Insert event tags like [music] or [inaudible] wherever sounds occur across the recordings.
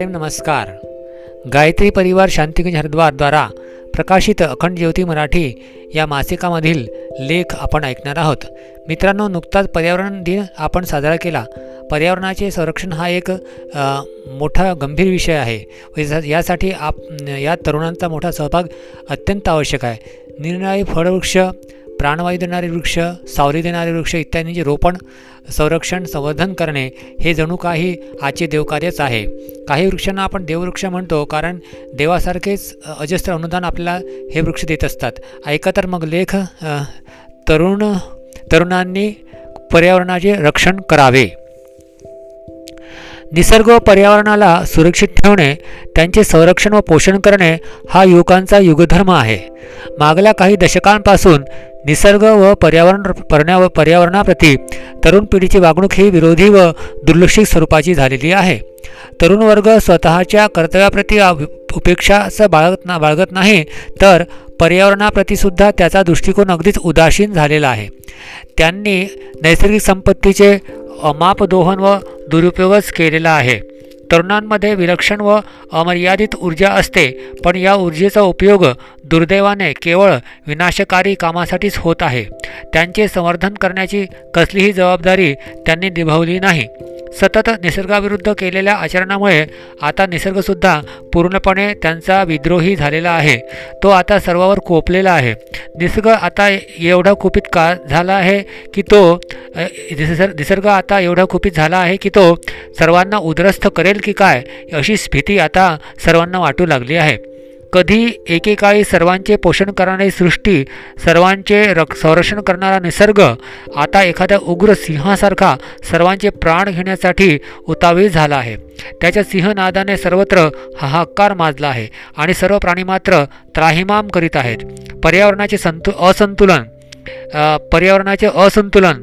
नमस्कार. गायत्री परिवार शांतिकुंज हरिद्वारद्वारा प्रकाशित अखंड ज्योती मराठी या मासिकामधील लेख आपण ऐकणार आहोत. मित्रांनो नुकताच पर्यावरण दिन आपण साजरा केला. पर्यावरणाचे संरक्षण हा एक मोठा गंभीर विषय आहे. यासाठी आप या तरुणांचा मोठा सहभाग अत्यंत आवश्यक आहे. निरनिराळी फळवृक्ष प्राणवायू देणारे वृक्ष सावली देणारे वृक्ष इत्यादींचे रोपण संरक्षण संवर्धन करणे हे जणू काही आजचे देवकार्यच आहे. काही वृक्षांना आपण देववृक्ष म्हणतो कारण देवासारखेच अजस्त्र अनुदान आपल्याला हे वृक्ष देत असतात. ऐका तर मग लेख तरुण तरुणांनी पर्यावरणाचे रक्षण करावे. निसर्ग व पर्यावरणाला सुरक्षित ठेवणे त्यांचे संरक्षण व पोषण करणे हा युवकांचा युगधर्म आहे. मागल्या काही दशकांपासून निसर्ग व पर्यावरण पर्या पर्यावरणाप्रती तरुण पिढीची वागणूक ही विरोधी व दुर्लक्षित स्वरूपाची झालेली आहे. तरुण वर्ग स्वतःच्या कर्तव्याप्रती उपेक्षाचं बाळगत ना बाळगत नाही तर पर्यावरणाप्रतीसुद्धा त्याचा दृष्टिकोन अगदीच उदासीन झालेला आहे. त्यांनी नैसर्गिक संपत्तीचे अमाप दोहन व दुरुपयोगच केलेला आहे. तरुणांमध्ये विलक्षण व अमर्यादित ऊर्जा असते पण या ऊर्जेचा उपयोग दुर्दैवाने केवळ विनाशकारी कामासाठीच होत आहे. त्यांचे संवर्धन करण्याची कसलीही जबाबदारी त्यांनी निभावली नाही. सतत निसर्गाविरुद्ध केलेल्या आचरणामुळे आता निसर्गसुद्धा पूर्णपणे त्यांचा विद्रोही झालेला आहे. तो आता सर्वावर कोपलेला आहे. निसर्ग आता एवढा कुपित का झाला आहे की तो निसर्ग आता एवढा कुपित झाला आहे की तो सर्वांना उद्रस्त करेल की काय अशी स्थिती आता सर्वांना वाटू लागली आहे. कधी एकेकाळी सर्वांचे पोषण करणारी सृष्टी सर्वांचे रक संरक्षण करणारा निसर्ग आता एखाद्या उग्र सिंहासारखा सर्वांचे प्राण घेण्यासाठी उतावीळ झाला आहे. त्याच्या सिंहनादाने सर्वत्र हाहाकार माजला आहे आणि सर्व प्राणी मात्र त्राहिमाम करीत आहेत. पर्यावरणाचे संतु असंतुलन पर्यावरणाचे असंतुलन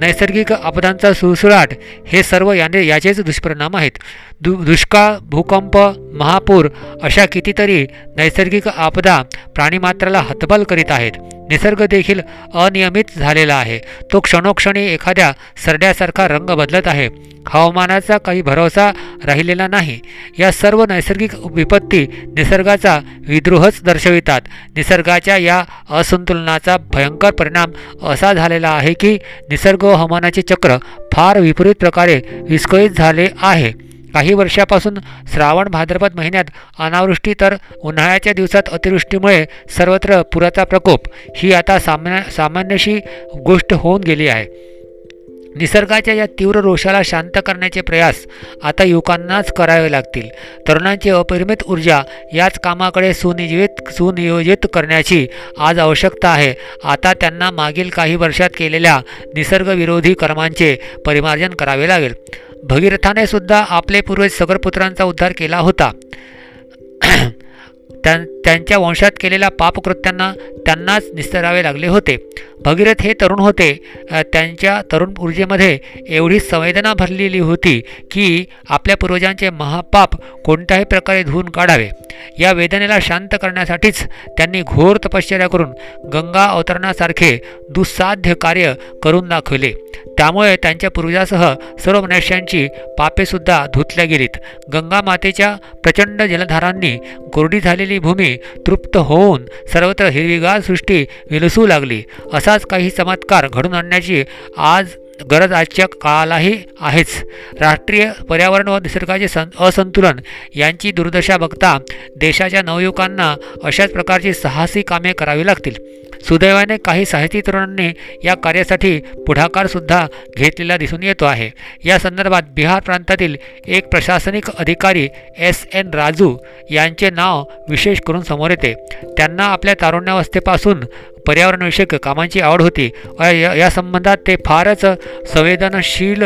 नैसर्गिक आपदांचा सुळसुळाट हे सर्व याने याचेच दुष्परिणाम आहेत. दु दुष्काळ भूकंप महापूर अशा कितीतरी नैसर्गिक आपदा प्राणीमात्राला हतबल करीत आहेत. निसर्ग देखील अनियमित झालेला आहे. तो क्षणोक्षणी एखाद्या सरड्यासारखा रंग बदलत आहे. हवामानाचा काही भरोसा राहिलेला नाही. या सर्व नैसर्गिक विपत्ती निसर्गाचा विद्रोहच दर्शवितात. निसर्गाच्या या असंतुलनाचा भयंकर परिणाम असा झालेला आहे की निसर्ग हवामानाचे चक्र फार विपरीत प्रकारे विस्कळीत झाले आहे. काही वर्षापासून श्रावण भाद्रपद महिन्यात अनावृष्टी तर उन्हाळ्याच्या दिवसात अतिवृष्टीमुळे सर्वत्र पुराचा प्रकोप. ही आता सामान्य सामान्यशी गोष्ट होऊन गेली आहे. निसर्गाच्या या तीव्र रोषाला शांत करण्याचे प्रयास आता युवकांनाच करावे लागतील. तरुणांची अपरिमित ऊर्जा याच कामाकडे सुनियोजित सुनियोजित करण्याची आज आवश्यकता आहे. आता त्यांना मागील काही वर्षात केलेल्या निसर्गविरोधी कर्मांचे परिमार्जन करावे लागेल. भगीरथाने सुद्धा आपले पूर्वज सगरपुत्रांचा उद्धार केला होता. [clears throat] त्यां त्यांच्या वंशात केलेल्या पापकृत्यांना त्यांनाच निस्तरावे लागले होते. भगीरथ हे तरुण होते. त्यांच्या तरुण ऊर्जेमध्ये एवढी संवेदना भरलेली होती की आपल्या पूर्वजांचे महापाप कोणत्याही प्रकारे धुवून काढावे. या वेदनेला शांत करण्यासाठीच त्यांनी घोर तपश्चर्या करून गंगा अवतरणासारखे दुस्साध्य कार्य करून दाखवले. त्यामुळे त्यांच्या पूर्वजासह सर्व मनुष्यांची पापेसुद्धा धुतल्या गेलीत. गंगा मातेच्या प्रचंड जलधारांनी कोरडी झालेली भूमी तृप्त होऊन सर्वत्र हिरवीगार सृष्टी विलसू लागली. असाच काही चमत्कार घडून आणण्याची आज गरज आजच्या काळालाही आहेच. राष्ट्रीय पर्यावरण व निसर्गाचे सं असंतुलन यांची दुर्दशा बघता देशाच्या नवयुवकांना अशाच प्रकारची साहसी कामे करावी लागतील. सुदैवाने काही साहित्य तरुणांनी या कार्यासाठी पुढाकारसुद्धा घेतलेला दिसून येतो आहे. या संदर्भात बिहार प्रांतातील एक प्रशासनिक अधिकारी एस एन राजू यांचे नाव विशेष करून समोर येते. त्यांना आपल्या तारुण्यावस्थेपासून पर्यावरणविषयक कामांची आवड होती. या संबंधात ते फारच संवेदनशील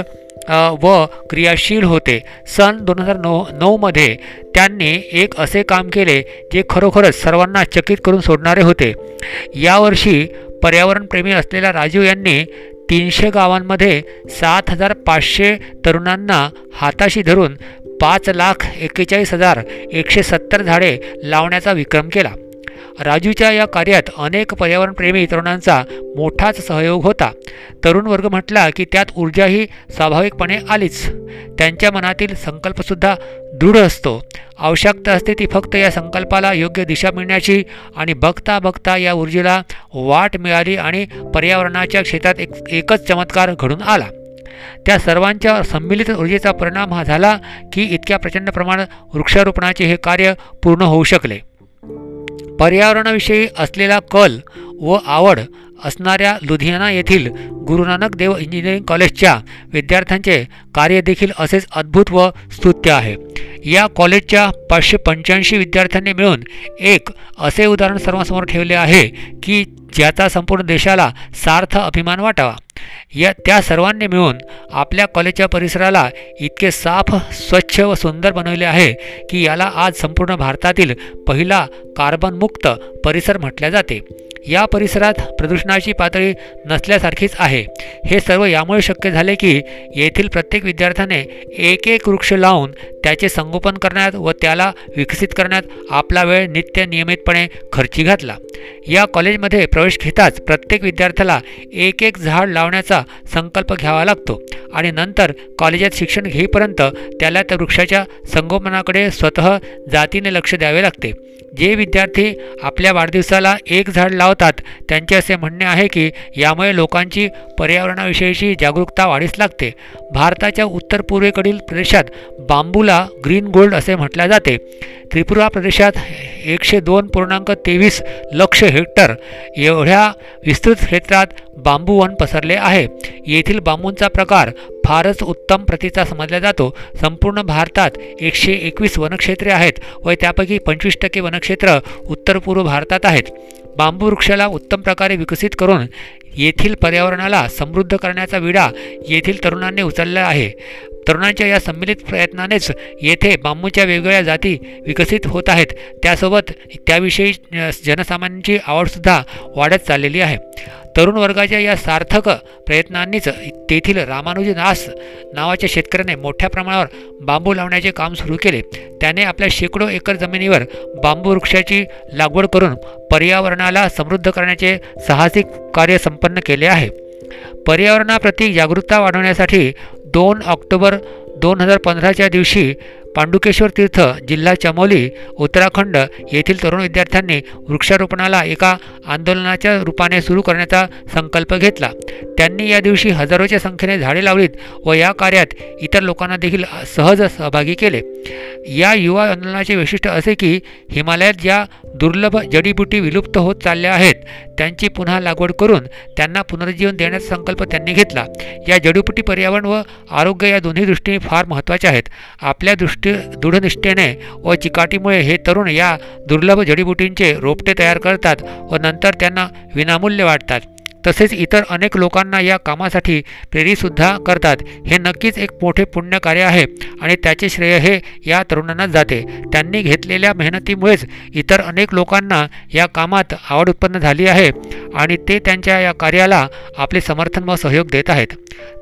व क्रियाशील होते. सन दोन हजार नऊ नऊमध्ये त्यांनी एक असे काम केले जे खरोखरच सर्वांना चकित करून सोडणारे होते. यावर्षी पर्यावरणप्रेमी असलेल्या राजीव यांनी तीनशे गावांमध्ये सात हजार पाचशे तरुणांना हाताशी धरून पाच लाख एक्केचाळीस हजार एकशे सत्तर झाडे लावण्याचा विक्रम केला. राजूच्या या कार्यात अनेक पर्यावरणप्रेमी तरुणांचा मोठाच सहयोग होता. तरुण वर्ग म्हटला की त्यात ऊर्जा ही स्वाभाविकपणे आलीच. त्यांच्या मनातील संकल्पसुद्धा दृढ असतो. आवश्यकता असते ती फक्त या संकल्पाला योग्य दिशा मिळण्याची आणि बघता बघता या ऊर्जेला वाट मिळाली आणि पर्यावरणाच्या क्षेत्रात एक एकच चमत्कार घडून आला. त्या सर्वांच्या संमिलित ऊर्जेचा परिणाम हा झाला की इतक्या प्रचंड प्रमाणात वृक्षारोपणाचे हे कार्य पूर्ण होऊ शकले. पर्यावरणाविषयी असलेला कल व आवड असणाऱ्या लुधियाना येथील गुरु नानक देव इंजिनिअरिंग कॉलेजच्या विद्यार्थ्यांचे कार्य देखील असेच अद्भुत व स्तुत्य आहे. या कॉलेजच्या पाचशे पंच्याऐंशी विद्यार्थ्यांनी मिळून एक असे उदाहरण सर्वांसमोर ठेवले आहे की ज्याचा संपूर्ण देशाला सार्थ अभिमान वाटावा. या त्या सर्वांनी मिळून आपल्या कॉलेजच्या परिसराला इतके साफ स्वच्छ व सुंदर बनवले आहे की याला आज संपूर्ण भारतातील पहिला कार्बनमुक्त परिसर म्हटल्या जाते. या परिसरात प्रदूषणाची पातळी नसल्यासारखीच आहे. हे सर्व यामुळे शक्य झाले की येथील प्रत्येक विद्यार्थ्याने एक एक वृक्ष लावून त्याचे संगोपन करण्यात व त्याला विकसित करण्यात आपला वेळ नित्य नियमितपणे खर्ची घातला. या कॉलेजमध्ये प्रवेश घेताच प्रत्येक विद्यार्थ्याला एक एक झाड लावण्याचा संकल्प घ्यावा लागतो. आणि नंतर कॉलेजात शिक्षण घेईपर्यंत त्याला त्या वृक्षाच्या संगोपनाकडे स्वतः जातीने लक्ष द्यावे लागते. जे विद्यार्थी आपल्या वाढदिवसाला एक झाड लावतात त्यांचे असे म्हणणे आहे की यामुळे लोकांची पर्यावरणाविषयीची जागरूकता वाढीस लागते. भारताच्या उत्तर पूर्वेकडील प्रदेशात बांबूला ग्रीन गोल्ड असे म्हटले जाते. त्रिपुरा प्रदेशात एकशे दोन पूर्णांक तेवीस लक्ष हेक्टर एवढ्या विस्तृत क्षेत्रात बांबू वन पसरले आहे. येथील बांबूंचा प्रकार फारच उत्तम प्रतीचा समजला जातो. संपूर्ण भारतात एकशे एकवीस वनक्षेत्रे आहेत व त्यापैकी पंचवीस टक्के वनक्षेत्र उत्तर पूर्व भारतात आहेत. बांबू वृक्षाला उत्तम प्रकारे विकसित करून येथील पर्यावरणाला समृद्ध करण्याचा विडा येथील तरुणांनी उचलला आहे. तरुणांच्या या संमिलित प्रयत्नानेच येथे बांबूच्या वेगवेगळ्या जाती विकसित होत आहेत. त्यासोबत त्याविषयी जनसामान्यांची आवडसुद्धा वाढत चाललेली आहे. तरुण वर्गाच्या या सार्थक प्रयत्नांनीच तेथील रामानुजी नास नावाच्या शेतकऱ्याने मोठ्या प्रमाणावर बांबू लावण्याचे काम सुरू केले. त्याने आपल्या शेकडो एकर जमिनीवर बांबू वृक्षाची लागवड करून पर्यावरणाला समृद्ध करण्याचे साहसिक कार्य संपन्न केले आहे. पर्यावरणाप्रती जागरूकता वाढवण्यासाठी दोन ऑक्टोबर दोन हजार पंधराच्या दिवशी पांडुकेश्वर तीर्थ जिल्हा चमोली उत्तराखंड येथील तरुण विद्यार्थ्यांनी वृक्षारोपणाला एका आंदोलनाच्या रूपाने सुरू करण्याचा संकल्प घेतला. त्यांनी या दिवशी हजारोच्या संख्येने झाडे लावलीत व या कार्यात इतर लोकांना देखील सहज सहभागी केले. या युवा आंदोलनाचे वैशिष्ट्य असे की हिमालयात ज्या दुर्लभ जडीबुटी विलुप्त होत चालल्या आहेत त्यांची पुन्हा लागवड करून त्यांना पुनरुज्जीवन देण्याचा संकल्प त्यांनी घेतला. या जडीबुटी पर्यावरण व आरोग्य या दोन्ही दृष्टीने फार महत्त्वाच्या आहेत. आपल्या दृष्टी दृढनिष्ठेने व चिकाटीमुळे हे तरुण या दुर्लभ जडीबुटींचे रोपटे तयार करतात व नंतर त्यांना विनामूल्य वाटतात. तसेच इतर अनेक लोकांना या कामासाठी प्रेरितसुद्धा करतात. हे नक्कीच एक मोठे पुण्यकार्य आहे आणि त्याचे श्रेय हे या तरुणांनाच जाते. त्यांनी घेतलेल्या मेहनतीमुळेच इतर अनेक लोकांना या कामात आवड उत्पन्न झाली आहे आणि ते त्यांच्या या कार्याला आपले समर्थन व सहयोग देत आहेत.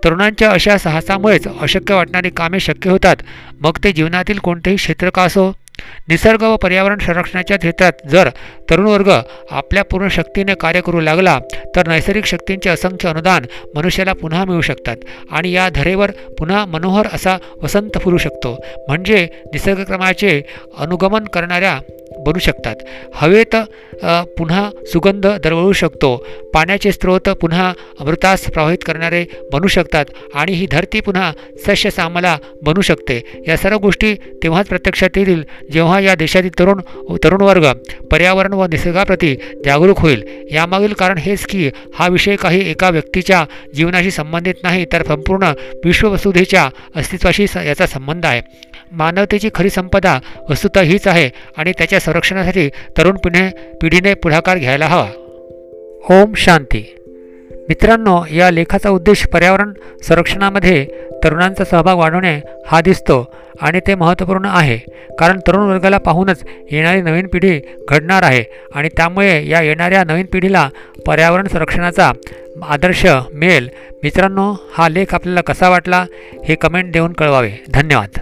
तरुणांच्या अशा साहसामुळेच अशक्य वाटणारी कामे शक्य होतात. मग ते जीवनातील कोणतेही क्षेत्र का असो? निसर्ग व पर्यावरण संरक्षणाच्या क्षेत्रात जर तरुण वर्ग आपल्या पूर्ण शक्तीने कार्य करू लागला तर नैसर्गिक शक्तींचे असंख्य अनुदान मनुष्याला पुन्हा मिळू शकतात आणि या धरेवर पुन्हा मनोहर असा वसंत फुलू शकतो. म्हणजे निसर्गक्रमाचे अनुगमन करणाऱ्या बनू शकतात. हवेत पुन्हा सुगंध दरवळू शकतो. पाण्याचे स्रोत पुन्हा अमृतास प्रवाहित करणारे बनू शकतात आणि ही धरती पुन्हा सस्य सामला बनू शकते. या सर्व गोष्टी तेव्हाच प्रत्यक्षात येतील जेव्हा या देशातील तरुण तरुण वर्ग पर्यावरण व निसर्गाप्रती जागरूक होईल यामागील कारण हेच की हा विषय काही एका व्यक्तीच्या जीवनाशी संबंधित नाही तर संपूर्ण विश्ववसुधेच्या अस्तित्वाशी याचा संबंध आहे. मानवतेची खरी संपदा वस्तुता हीच आहे आणि त्याच्या संरक्षणासाठी तरुण पिढी पिढीने पुढाकार घ्यायला हवा. ओम शांती. मित्रांनो या लेखाचा उद्देश पर्यावरण संरक्षणामध्ये तरुणांचा सहभाग वाढवणे हा दिसतो आणि ते महत्त्वपूर्ण आहे. कारण तरुण वर्गाला पाहूनच येणारी नवीन पिढी घडणार आहे आणि त्यामुळे या येणाऱ्या नवीन पिढीला पर्यावरण संरक्षणाचा आदर्श मिळेल. मित्रांनो हा लेख आपल्याला कसा वाटला हे कमेंट देऊन कळवावे. धन्यवाद.